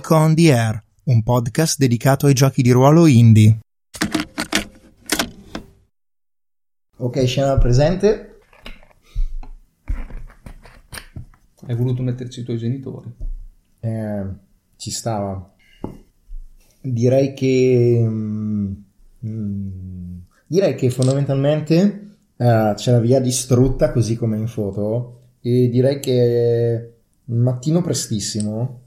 Geek on the Air, un podcast dedicato ai giochi di ruolo indie. Ok, scena presente. Hai voluto metterci i tuoi genitori? Eh, ci stava. Direi che... mm, mm, direi che fondamentalmente eh, c'è la via distrutta così come in foto e direi che mattino prestissimo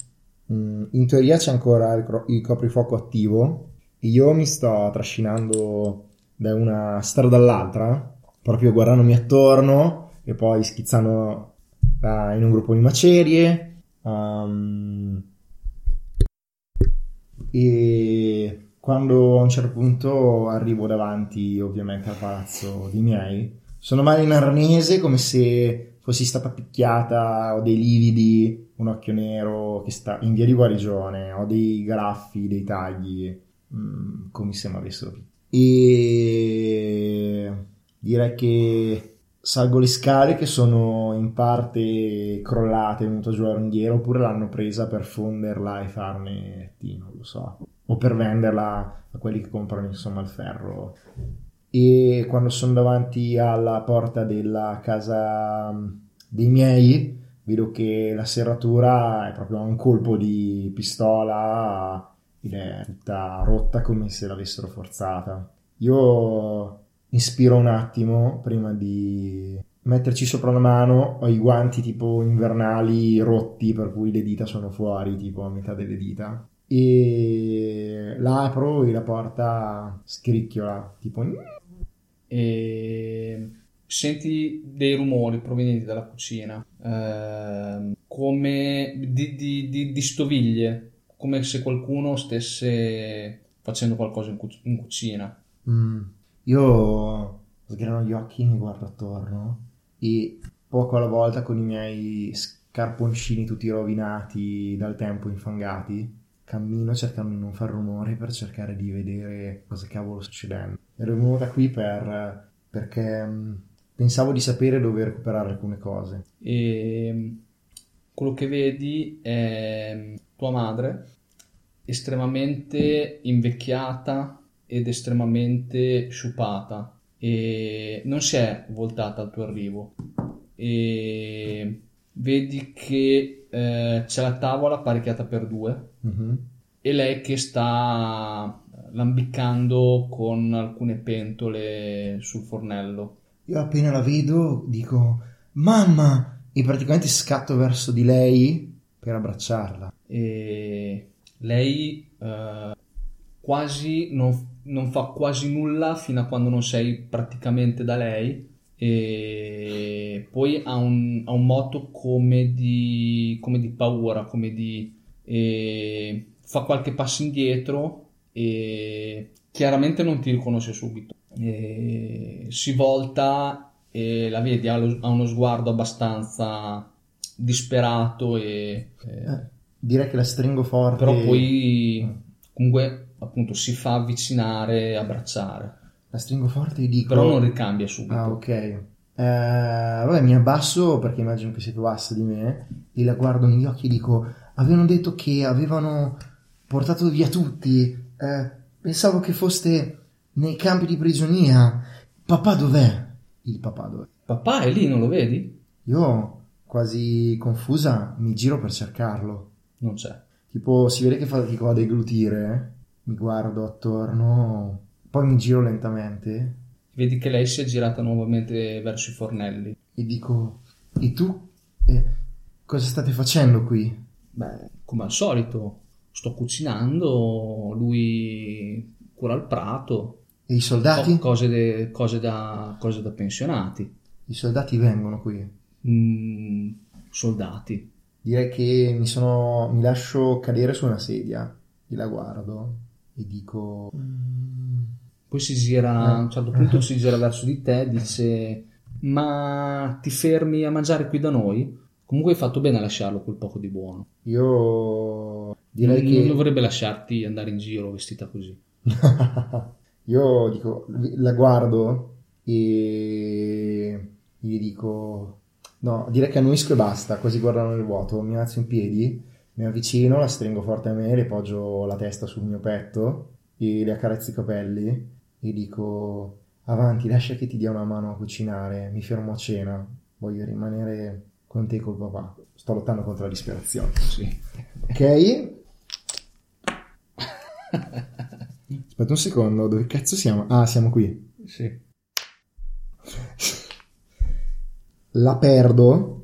in teoria c'è ancora il, coprifuoco attivo. E io mi sto trascinando da una strada all'altra proprio guardandomi attorno e poi schizzando eh, in un gruppo di macerie um, e quando a un certo punto arrivo davanti ovviamente al palazzo dei miei sono male in arnese come se fossi stata picchiata ho dei lividi un occhio nero che sta in via di guarigione ho dei graffi dei tagli mm, come se mi avessero e direi che salgo le scale che sono in parte crollate, è venuto giù la ringhiera, oppure l'hanno presa per fonderla e farne non lo so, o per venderla a quelli che comprano insomma il ferro. E quando sono davanti alla porta della casa mm, dei miei, vedo che la serratura è proprio un colpo di pistola ed è tutta rotta come se l'avessero forzata. Io ispiro un attimo prima di metterci sopra la mano. Ho i guanti tipo invernali rotti, per cui le dita sono fuori, tipo a metà delle dita. E la apro e la porta scricchiola, tipo E senti dei rumori provenienti dalla cucina, ehm, come di, di- di- di stoviglie, come se qualcuno stesse facendo qualcosa in, cu- in cucina. Mm. Io sgrano gli occhi, mi guardo attorno e poco alla volta con i miei scarponcini tutti rovinati dal tempo infangati cammino cercando di non far rumore per cercare di vedere cosa cavolo sta succedendo. Ero venuta qui per, perché mm, pensavo di sapere dove recuperare alcune cose. E quello che vedi è tua madre estremamente invecchiata ed estremamente sciupata e non si è voltata al tuo arrivo e vedi che eh, c'è la tavola apparecchiata per due Mhm. e lei che sta lambiccando con alcune pentole sul fornello Io appena la vedo dico mamma e praticamente scatto verso di lei per abbracciarla. e lei eh, quasi non, non fa quasi nulla fino a quando non sei praticamente da lei e poi ha un, ha un moto come di, come di paura, come di e fa qualche passo indietro e chiaramente non ti riconosce subito. E si volta e la vedi, ha, lo- ha uno sguardo abbastanza disperato e, e- Eh, direi che la stringo forte. però poi comunque appunto si fa avvicinare, abbracciare, La stringo forte e dico però non ricambia subito. Ah, ok. Eh, vabbè, mi abbasso perché immagino che sia più bassa di me e la guardo negli occhi e dico: Avevano detto che avevano portato via tutti. Eh, pensavo che foste nei campi di prigionia. Papà dov'è? Il papà dov'è? Papà è lì, non lo vedi? Io, quasi confusa, mi giro per cercarlo. Non c'è. Tipo, si vede che fa fatica a deglutire. eh. Mi guardo attorno, poi mi giro lentamente Vedi che lei si è girata nuovamente verso i fornelli. e dico: E tu? Eh, cosa state facendo qui? Beh, come al solito, sto cucinando, lui cura il prato, E i soldati? co- cose, de- cose da, cose da pensionati, I soldati vengono qui. Mm, soldati. Direi che mi sono. mi lascio cadere su una sedia e la guardo e dico. "Mm, Poi si gira, a un certo punto si gira verso di te e dice: Ma ti fermi a mangiare qui da noi? Comunque hai fatto bene a lasciarlo quel poco di buono. Io direi non, che. non dovrebbe lasciarti andare in giro vestita così. Io dico, la guardo e gli dico, no, direi che annuisco e basta, così guardano nel vuoto, mi alzo in piedi Mi avvicino, la stringo forte a me, le poggio la testa sul mio petto e le accarezzo i capelli e dico avanti, lascia che ti dia una mano a cucinare, mi fermo a cena, voglio rimanere con te e col papà. Sto lottando contro la disperazione. Sì. Ok? Aspetta un secondo, dove cazzo siamo? Ah, siamo qui. Sì. La perdo.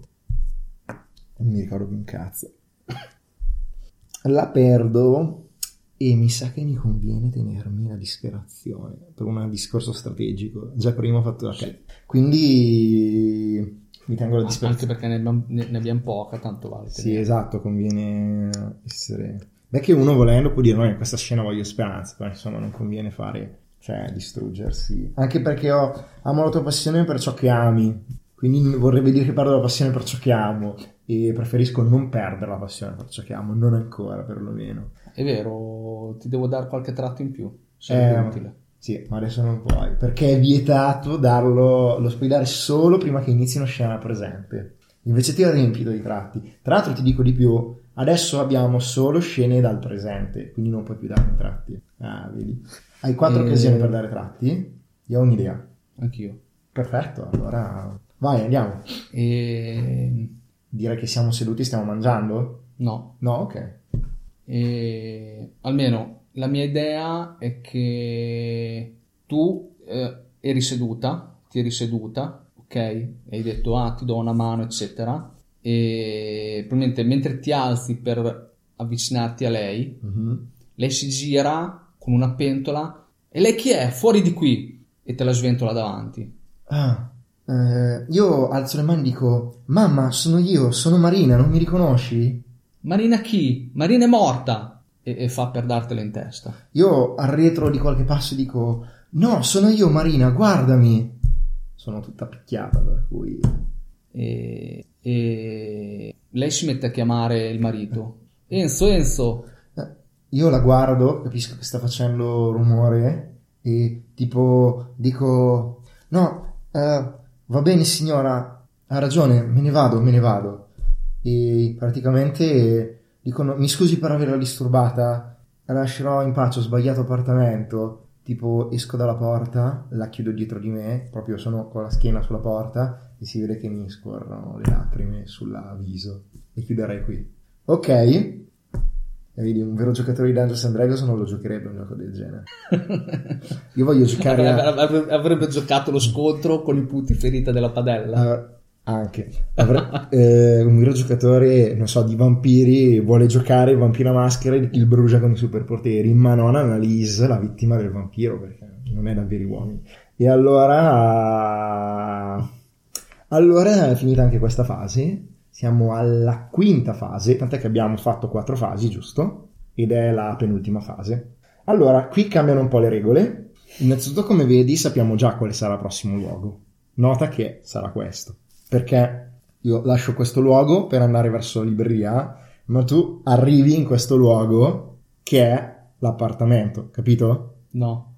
Non mi ricordo più un cazzo. La perdo e mi sa che mi conviene tenermi la disperazione per un discorso strategico. Già prima ho fatto la Sì. Quindi mi tengo la Anche disperazione. perché ne abbiamo, ne- ne abbiamo poca, tanto vale. Sì, tenere. esatto, conviene essere... Beh, che uno volendo può dire, no, in questa scena voglio speranza, però insomma non conviene fare, cioè, distruggersi. Anche perché ho, amo la tua passione per ciò che ami, quindi vorrebbe dire che perdo la passione per ciò che amo e preferisco non perdere la passione per ciò che amo, non ancora perlomeno. È vero, ti devo dare qualche tratto in più. Sarebbe Eh, utile. Sì, ma adesso non puoi, perché è vietato darlo, lo puoi dare solo prima che inizi una scena presente. Invece ti ho riempito di tratti. Tra l'altro ti dico di più, adesso abbiamo solo scene dal presente, quindi non puoi più darmi tratti. Ah, vedi. Hai quattro Eh. occasioni per dare tratti? Io ho un'idea. Anch'io. Perfetto, allora vai, andiamo. E... Dire che siamo seduti e stiamo mangiando? No, No, ok. E almeno la mia idea è che tu eh, eri seduta, ti eri seduta, ok? E hai detto ah ti do una mano eccetera e probabilmente mentre ti alzi per avvicinarti a lei, Mhm. lei si gira con una pentola e lei chi è? Fuori di qui! E te la sventola davanti. Ah, eh, io alzo le mani e dico, mamma, sono io, sono Marina, non mi riconosci? Marina chi? Marina è morta! E, e fa per dartela in testa. Io arretro di qualche passo dico, no, sono io Marina, guardami. Sono tutta picchiata, per cui... e, e lei si mette a chiamare il marito. Enzo, Enzo, Eh, Io la guardo, capisco che sta facendo rumore e tipo dico, no, eh, va bene signora, ha ragione, me ne vado, me ne vado. E praticamente dicono, mi scusi per averla disturbata, la lascerò in pace, ho sbagliato appartamento. Tipo esco dalla porta, la chiudo dietro di me, proprio sono con la schiena sulla porta e si vede che mi scorrono le lacrime sul viso. E chiuderei qui. Ok, e vedi, un vero giocatore di Dungeons and Dragons non lo giocherebbe un gioco del genere. Io voglio giocare a... avrebbe, avrebbe giocato lo scontro con i punti ferita della padella. a- anche eh, un vero giocatore, non so, di vampiri vuole giocare il vampiro a maschera il brucia con i superpoteri, ma non Annalise, la vittima del vampiro, perché non è davvero uomini. E allora, allora è finita anche questa fase. Siamo alla quinta fase, tant'è che abbiamo fatto quattro fasi, giusto? Ed è la penultima fase. Allora, qui cambiano un po' le regole. Innanzitutto, come vedi, sappiamo già quale sarà il prossimo luogo. Nota che sarà questo. Perché io lascio questo luogo per andare verso la libreria, ma tu arrivi in questo luogo che è l'appartamento, capito? No.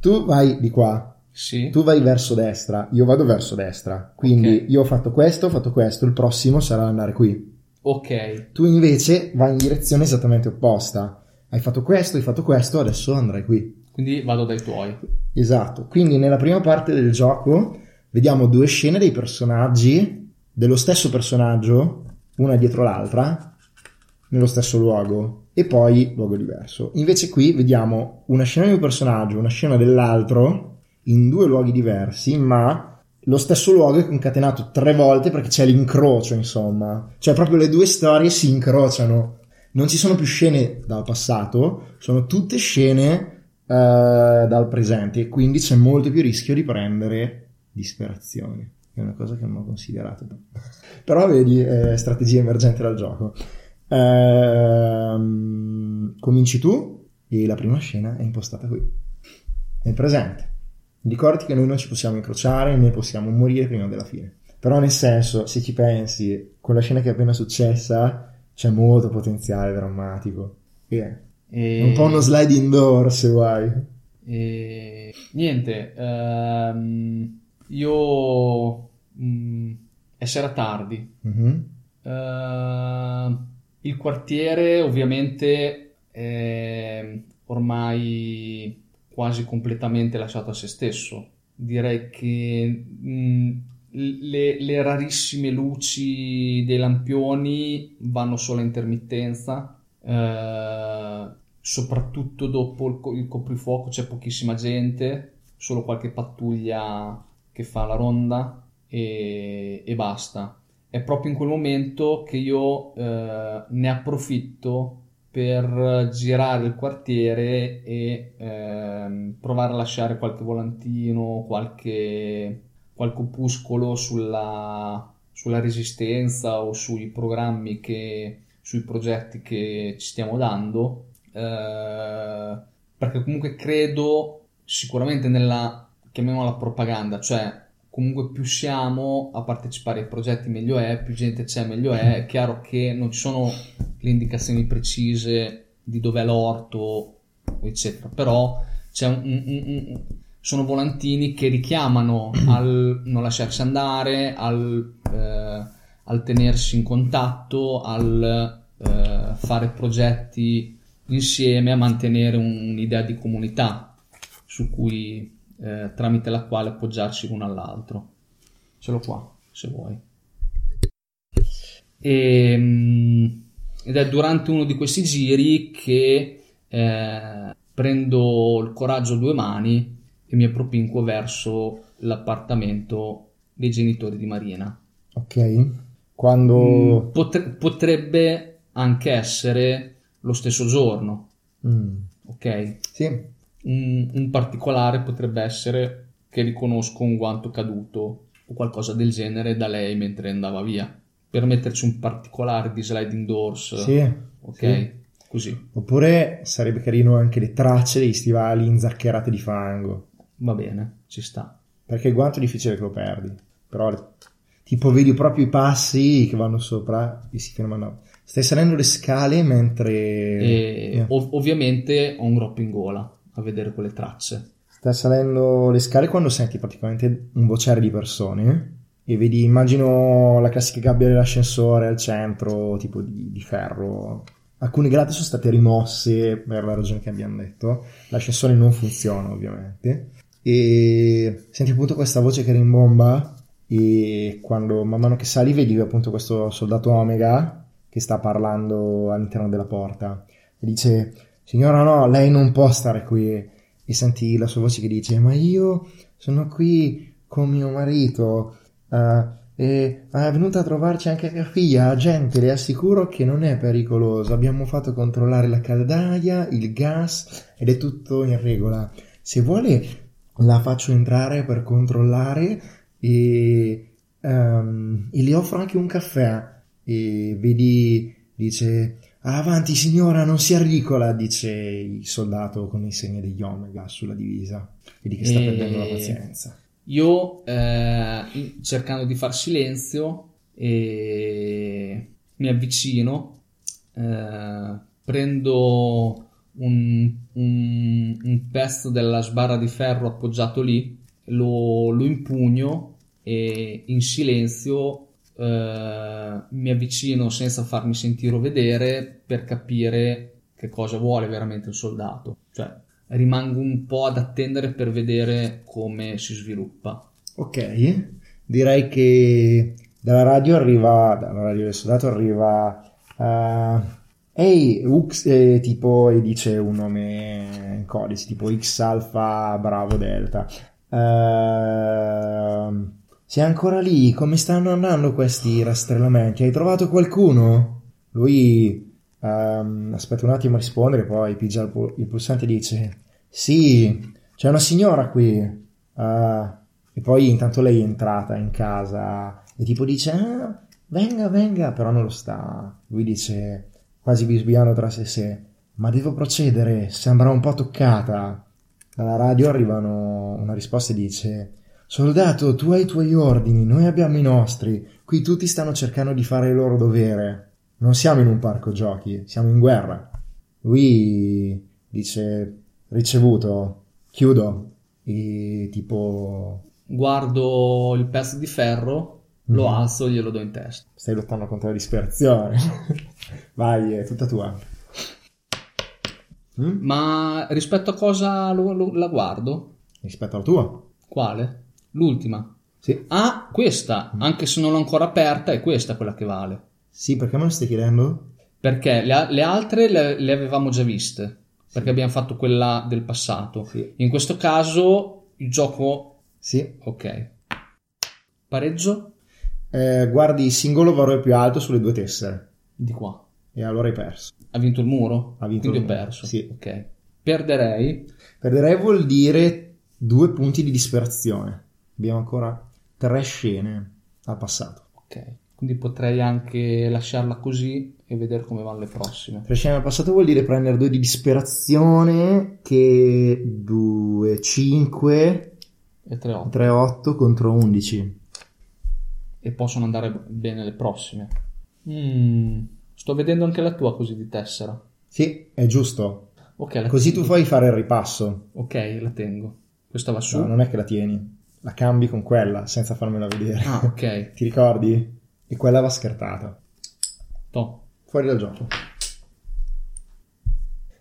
Tu vai di qua, Sì. tu vai verso destra, io vado verso destra. Quindi Ok. io ho fatto questo, ho fatto questo, il prossimo sarà andare qui. Ok. Tu invece vai in direzione esattamente opposta. Hai fatto questo, hai fatto questo, adesso andrai qui. Quindi vado dai tuoi. Esatto. Quindi nella prima parte del gioco vediamo due scene dei personaggi dello stesso personaggio, una dietro l'altra, nello stesso luogo e poi luogo diverso. Invece qui vediamo una scena di un personaggio, una scena dell'altro in due luoghi diversi, ma lo stesso luogo è concatenato tre volte perché c'è l'incrocio, insomma. Cioè proprio le due storie si incrociano. Non ci sono più scene dal passato, sono tutte scene eh, dal presente e quindi c'è molto più rischio di prendere disperazione. È una cosa che non ho considerato. Però vedi, è strategia emergente dal gioco. Ehm, cominci tu e la prima scena è impostata qui, nel presente. Ricordati che noi non ci possiamo incrociare né possiamo morire prima della fine. Però nel senso, se ci pensi, con la scena che è appena successa c'è molto potenziale drammatico. È E... un po' uno sliding door se vuoi. E niente, ehm, io mm, è sera tardi. Mhm. Ehm, il quartiere ovviamente è ormai quasi completamente lasciato a se stesso. Direi che mh, le, le, rarissime luci dei lampioni vanno solo a intermittenza. Eh, soprattutto dopo il, il coprifuoco c'è pochissima gente, solo qualche pattuglia che fa la ronda e, e basta. È proprio in quel momento che io eh, ne approfitto per girare il quartiere e eh, provare a lasciare qualche volantino, qualche, qualche opuscolo sulla, sulla resistenza o sui programmi che, sui progetti che ci stiamo dando eh, perché comunque credo sicuramente nella chiamiamola propaganda, cioè comunque più siamo a partecipare ai progetti meglio è, più gente c'è meglio è, è chiaro che non ci sono le indicazioni precise di dov'è l'orto eccetera, però c'è un, un, un, sono volantini che richiamano al non lasciarsi andare, al, eh, al tenersi in contatto, al eh, fare progetti insieme a mantenere un'idea di comunità su cui, eh, tramite la quale appoggiarsi l'uno all'altro. Ce l'ho qua, se vuoi. E, ehm, ed è durante uno di questi giri che eh, prendo il coraggio a due mani e mi appropinquo verso l'appartamento dei genitori di Marina. Ok. Quando... Mm, potre- potrebbe anche essere lo stesso giorno. Mm. Ok? Sì. Un, un, particolare potrebbe essere che riconosco un guanto caduto o qualcosa del genere da lei mentre andava via. Per metterci un particolare di sliding doors. Sì. Ok? Sì. Così. Oppure sarebbe carino anche le tracce degli stivali inzaccherate di fango. Va bene, ci sta. Perché il guanto è difficile che lo perdi. Però tipo vedi proprio i passi che vanno sopra e si fermano Stai salendo le scale mentre... E, yeah. ov- ovviamente ho un groppo in gola a vedere quelle tracce. Stai salendo le scale quando senti praticamente un vociare di persone e vedi, immagino, la classica gabbia dell'ascensore al centro, tipo di, di ferro. Alcune grate sono state rimosse per la ragione che abbiamo detto. L'ascensore non funziona, ovviamente. E senti appunto questa voce che rimbomba e quando man mano che sali vedi appunto questo soldato Omega che sta parlando all'interno della porta e dice signora no, lei non può stare qui e senti la sua voce che dice ma io sono qui con mio marito uh, e è venuta a trovarci anche mia figlia gente le assicuro che non è pericoloso. Abbiamo fatto controllare la caldaia il gas ed è tutto in regola. Se vuole la faccio entrare per controllare e, um, e le offro anche un caffè. E vedi, dice, avanti signora, non sia ricola, dice il soldato con i segni degli omega sulla divisa. Vedi che sta e... perdendo la pazienza. Io, eh, cercando di far silenzio, e mi avvicino, eh, prendo un, un, un, pezzo della sbarra di ferro appoggiato lì, lo, lo impugno e in silenzio eh, mi avvicino senza farmi sentire o vedere per capire che cosa vuole veramente il soldato. Cioè, rimango un po' ad attendere per vedere come si sviluppa. Ok, direi che dalla radio arriva, dalla radio del soldato arriva... Uh, Ehi, Ux, eh, tipo, e dice un nome in codice, tipo X Alpha Bravo Delta. Uh, sei ancora lì? Come stanno andando questi rastrellamenti? Hai trovato qualcuno? Lui um, aspetta un attimo a rispondere, poi pigia il, pu- il pulsante e dice: Sì, c'è una signora qui. Uh, e poi intanto lei è entrata in casa e tipo dice: ah, Venga, venga, però non lo sta. Lui dice, quasi bisbiando tra sé e sé: Ma devo procedere, sembra un po' toccata. Dalla radio arrivano una risposta e dice: Soldato, tu hai i tuoi ordini, noi abbiamo i nostri. Qui tutti stanno cercando di fare il loro dovere. Non siamo in un parco giochi, siamo in guerra. Lui dice ricevuto, chiudo e tipo guardo il pezzo di ferro lo Mhm. alzo e glielo do in testa. Stai lottando contro la disperazione. Vai, è tutta tua. Mm? Ma rispetto a cosa lo- lo- la guardo? Rispetto alla tua? Quale? L'ultima. Sì. Ah, questa, anche se non l'ho ancora aperta, è questa quella che vale. Sì, perché me lo stai chiedendo? Perché le, le altre le, le avevamo già viste, perché abbiamo fatto quella del passato. Sì. In questo caso il gioco... Sì. Ok. Pareggio? Eh, guardi il singolo valore più alto sulle due tessere. Di qua. E allora hai perso. Ha vinto il muro? Ha vinto Quindi il ho muro, perso. sì. Ok. Perderei. Perderei vuol dire due punti di disperazione. Abbiamo ancora tre scene al passato. Ok. Quindi potrei anche lasciarla così e vedere come vanno le prossime. Tre scene al passato vuol dire prendere due di disperazione che 2, 5, E 3-8. 3, 8 contro 11. E possono andare bene le prossime. Mm, Sto vedendo anche la tua così di tessera. Sì, è giusto. Ok, la Così tu tengo. puoi fare il ripasso. Ok, la tengo. Questa va su. No, non è che la tieni. La cambi con quella senza farmela vedere. Ah, ok. Ti ricordi? E quella va scartata. To. Fuori dal gioco.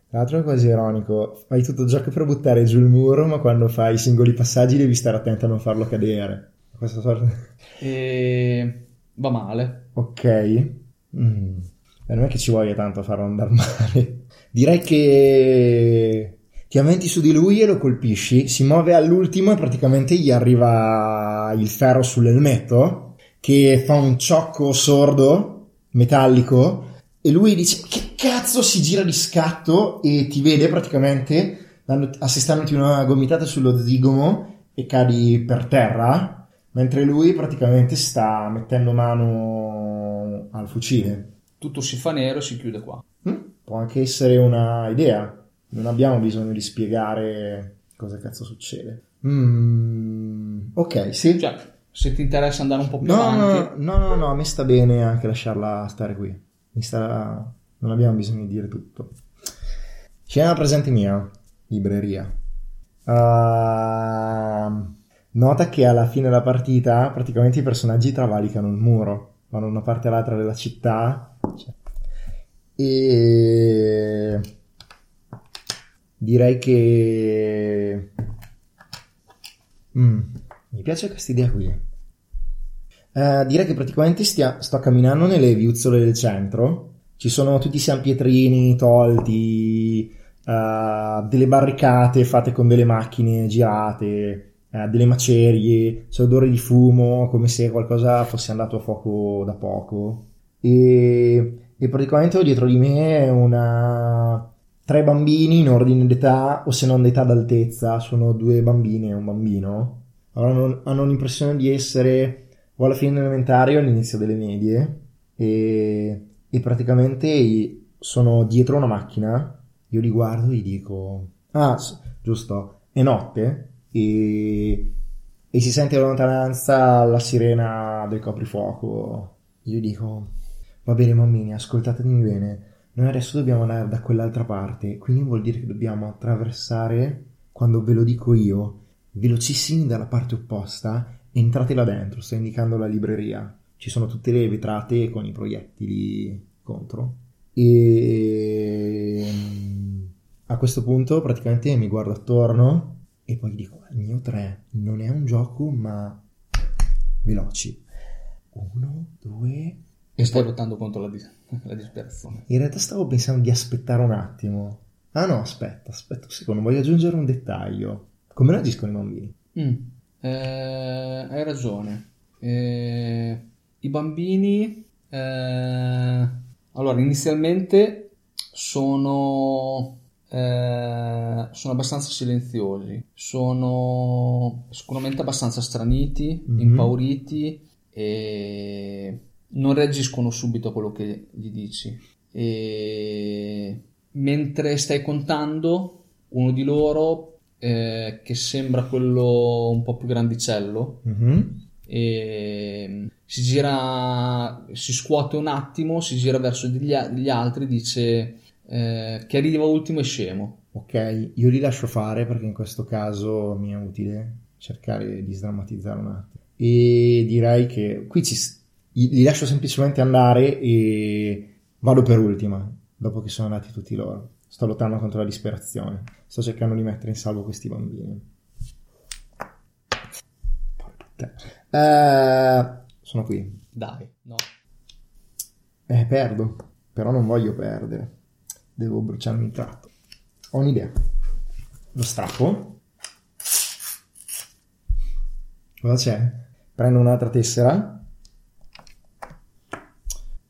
Tra l'altro è quasi ironico. Fai tutto il gioco per buttare giù il muro, ma quando fai i singoli passaggi devi stare attento a non farlo cadere. Questa sorta... E va male. Ok. Mm. Non è che ci voglia tanto a farlo andare male. Direi che ti avventi su di lui e lo colpisci. Si muove all'ultimo e praticamente gli arriva il ferro sull'elmetto che fa un ciocco sordo, metallico. E lui dice: Che cazzo si gira di scatto e ti vede praticamente assestandoti una gomitata sullo zigomo e cadi per terra. Mentre lui praticamente sta mettendo mano al fucile. Tutto si fa nero e si chiude qua. Mm, Può anche essere una idea. Non abbiamo bisogno di spiegare cosa cazzo succede. Mm, ok, sì. Cioè, se ti interessa andare un po' più No, avanti. no, no, no, no, a me sta bene anche lasciarla stare qui. Mi sta... Non abbiamo bisogno di dire tutto. Scena presente mia, libreria. Ehm, nota che alla fine della partita praticamente i personaggi travalicano il muro, vanno da una parte all'altra della città. Cioè, E direi che... Mm, mi piace questa idea qui. Eh, direi che praticamente stia- sto camminando nelle viuzzole del centro. Ci sono tutti i sanpietrini tolti, eh, delle barricate fatte con delle macchine girate, eh, delle macerie, c'è odore di fumo, come se qualcosa fosse andato a fuoco da poco. E, e praticamente ho dietro di me una... tre bambini in ordine d'età, o se non d'età d'altezza, sono due bambine e un bambino. Allora, hanno, hanno l'impressione di essere o alla fine elementari o all'inizio delle medie e, e praticamente sono dietro una macchina. Io li guardo e gli dico: Ah, giusto, è notte e, e si sente in lontananza la sirena del coprifuoco. Io dico: Va bene, bambini, ascoltatemi bene. Noi adesso dobbiamo andare da quell'altra parte, quindi vuol dire che dobbiamo attraversare, quando ve lo dico io, velocissimi dalla parte opposta. Entrate là dentro, sto indicando la libreria. Ci sono tutte le vetrate con i proiettili contro. E mm, a questo punto praticamente mi guardo attorno e poi dico: Il mio 3 non è un gioco, ma veloci. Uno, due. E stai lottando contro la, dis- la disperazione. In realtà stavo pensando di aspettare un attimo. Ah no, aspetta, aspetta un secondo, voglio aggiungere un dettaglio. Come reagiscono i bambini? Mm. Eh, hai ragione. Eh, I bambini, eh, allora, inizialmente sono, eh, sono abbastanza silenziosi, sono sicuramente abbastanza straniti, Mhm. impauriti e non reagiscono subito a quello che gli dici. E mentre stai contando, uno di loro eh, che sembra quello un po' più grandicello Mhm. e si gira si scuote un attimo si gira verso degli, degli altri dice eh, che arriva ultimo è scemo Ok, io li lascio fare perché in questo caso mi è utile cercare di sdrammatizzare un attimo. e direi che qui ci, li lascio semplicemente andare e vado per ultima, dopo che sono andati tutti loro. Sto lottando contro la disperazione, sto cercando di mettere in salvo questi bambini. Eh, sono qui. Dai, no. Eh, perdo, però non voglio perdere. Devo bruciarmi il tratto. Ho un'idea. Lo strappo. Cosa c'è? Prendo un'altra tessera.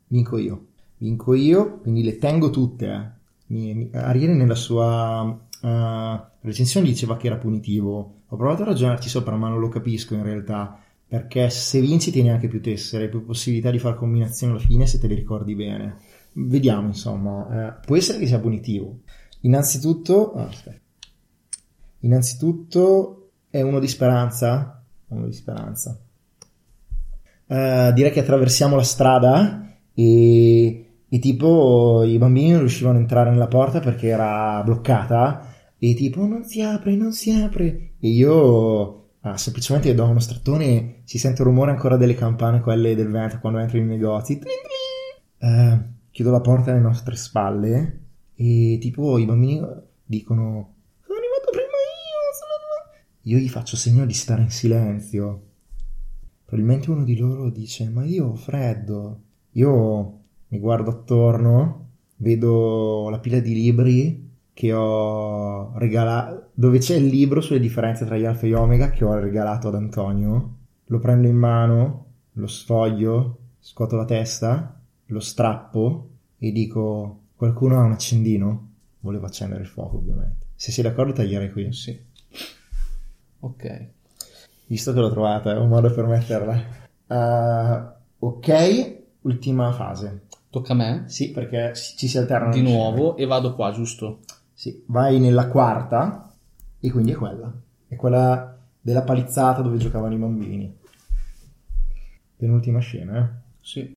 Vinco io. Vinco io, quindi le tengo tutte. Eh. Mi, mi, Ariele nella sua uh, recensione diceva che era punitivo. Ho provato a ragionarci sopra, ma non lo capisco in realtà. Perché se vinci tieni anche più tessere, più possibilità di fare combinazioni alla fine se te le ricordi bene. Vediamo, insomma. Eh, può essere che sia punitivo. Innanzitutto... Oh, innanzitutto è uno di speranza. Uno di speranza. Uh, direi che attraversiamo la strada e, e, tipo i bambini non riuscivano a entrare nella porta perché era bloccata e tipo non si apre, non si apre e io ah, semplicemente do uno strattone si sente il rumore ancora delle campane quelle del vento quando entri nei negozi uh, chiudo la porta alle nostre spalle e tipo i bambini dicono sono arrivato prima io sono arrivato. io gli faccio segno di stare in silenzio Probabilmente uno di loro dice: Ma io ho freddo. Io mi guardo attorno, vedo la pila di libri che ho regalato, dove c'è il libro sulle differenze tra gli alfa e gli omega che ho regalato ad Antonio. Lo prendo in mano, lo sfoglio, scuoto la testa, lo strappo e dico: Qualcuno ha un accendino? Volevo accendere il fuoco, ovviamente. Se sei d'accordo, taglierei qui. Sì. Ok. Visto che l'ho trovata, è un modo per metterla. Uh, ok, ultima fase. Tocca a me? Sì, perché ci si alternano. Di nuovo e vado qua, giusto? Sì, vai nella quarta e quindi è quella. È quella della palizzata dove giocavano i bambini. Penultima scena, eh? Sì.